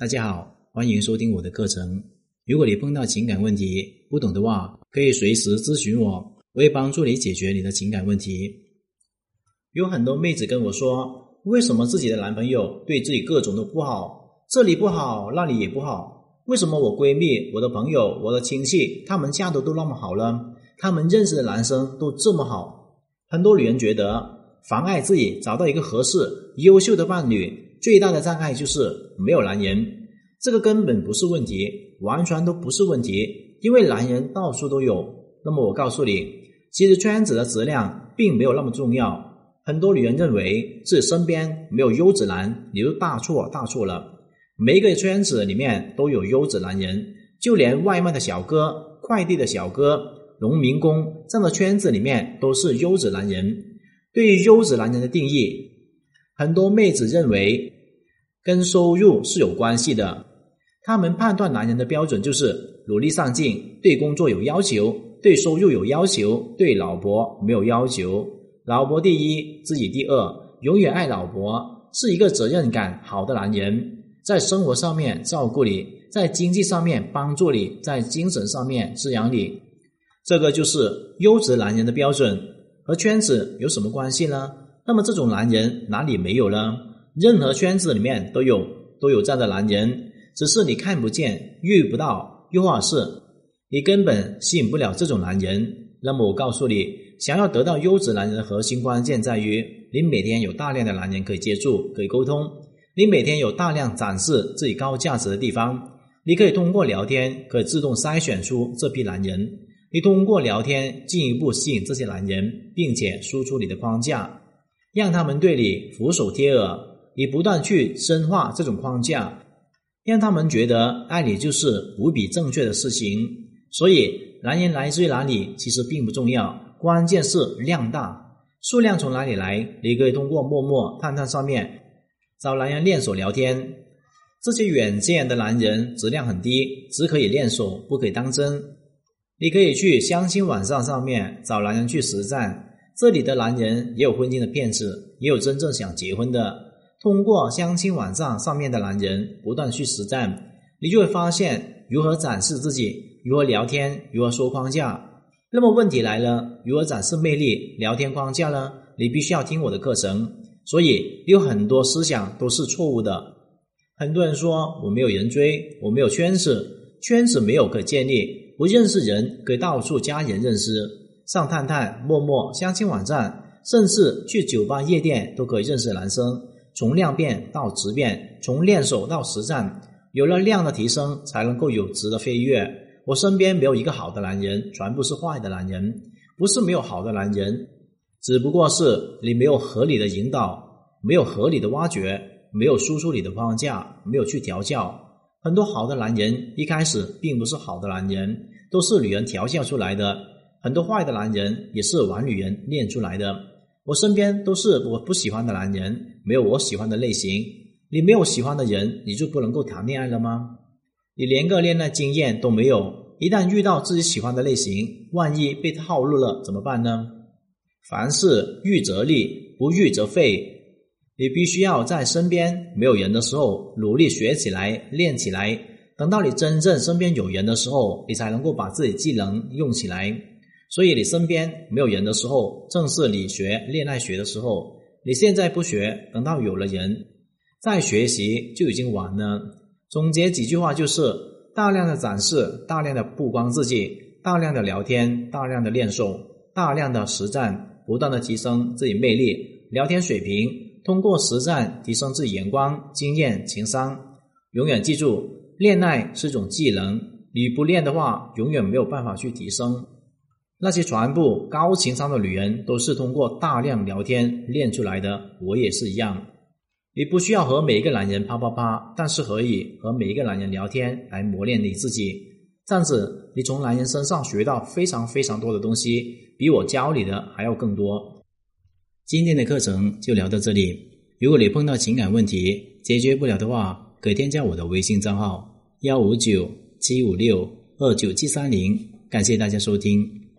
大家好，欢迎收听我的课程。如果你碰到情感问题不懂的话，可以随时咨询我，我会帮助你解决你的情感问题。有很多妹子跟我说，为什么自己的男朋友对自己各种都不好，这里不好，那里也不好？为什么我闺蜜、我的朋友、我的亲戚，他们嫁的都那么好呢，他们认识的男生都这么好？很多女人觉得，妨碍自己找到一个合适、优秀的伴侣。最大的障碍就是没有男人，这个根本不是问题，完全都不是问题，因为男人到处都有。那么我告诉你，其实圈子的质量并没有那么重要。很多女人认为自己身边没有优质男，你就大错大错了。每一个圈子里面都有优质男人，就连外卖的小哥、快递的小哥、农民工这样的圈子里面都是优质男人。对于优质男人的定义。很多妹子认为跟收入是有关系的，他们判断男人的标准就是努力上进，对工作有要求，对收入有要求，对老婆没有要求，老婆第一，自己第二，永远爱老婆，是一个责任感好的男人，在生活上面照顾你，在经济上面帮助你，在精神上面滋养你，这个就是优质男人的标准，和圈子有什么关系呢？那么这种男人哪里没有呢？任何圈子里面都有，都有这样的男人，只是你看不见、遇不到，又或是你根本吸引不了这种男人。那么我告诉你，想要得到优质男人的核心关键在于，你每天有大量的男人可以接触、可以沟通，你每天有大量展示自己高价值的地方，你可以通过聊天可以自动筛选出这批男人，你通过聊天进一步吸引这些男人，并且输出你的框架。让他们对你俯首帖耳，你不断去深化这种框架，让他们觉得爱你就是无比正确的事情。所以，男人来自于哪里其实并不重要，关键是量大。数量从哪里来？你可以通过陌陌、探探上面找男人练手聊天。这些远见的男人质量很低，只可以练手，不可以当真。你可以去相亲网站上面找男人去实战。这里的男人也有婚姻的骗子，也有真正想结婚的。通过相亲网站上面的男人不断去实战，你就会发现如何展示自己，如何聊天，如何说框架。那么问题来了，如何展示魅力、聊天框架呢？你必须要听我的课程。所以有很多思想都是错误的。很多人说我没有人追，我没有圈子，圈子没有可建立，不认识人可以到处加人认识。上探探、陌陌、相亲网站，甚至去酒吧、夜店都可以认识男生。从量变到质变，从练手到实战，有了量的提升，才能够有质的飞跃。我身边没有一个好的男人，全部是坏的男人。不是没有好的男人，只不过是你没有合理的引导，没有合理的挖掘，没有输出你的框架，没有去调教。很多好的男人一开始并不是好的男人，都是女人调教出来的。很多坏的男人也是玩女人练出来的。我身边都是我不喜欢的男人，没有我喜欢的类型。你没有喜欢的人，你就不能够谈恋爱了吗？你连个恋爱经验都没有，一旦遇到自己喜欢的类型，万一被套路了怎么办呢？凡事预则立，不预则废。你必须要在身边没有人的时候努力学起来、练起来，等到你真正身边有人的时候，你才能够把自己技能用起来。所以你身边没有人的时候，正是你学恋爱学的时候。你现在不学，等到有了人再学习就已经晚了。总结几句话就是：大量的展示，大量的曝光自己，大量的聊天，大量的练手，大量的实战，不断的提升自己魅力、聊天水平。通过实战提升自己眼光、经验、情商。永远记住，恋爱是一种技能，你不练的话，永远没有办法去提升。那些全部高情商的女人都是通过大量聊天练出来的，我也是一样。你不需要和每一个男人啪啪啪，但是可以和每一个男人聊天来磨练你自己。这样子，你从男人身上学到非常非常多的东西，比我教你的还要更多。今天的课程就聊到这里。如果你碰到情感问题解决不了的话，可以添加我的微信账号幺五九七五六二九七三零。感谢大家收听。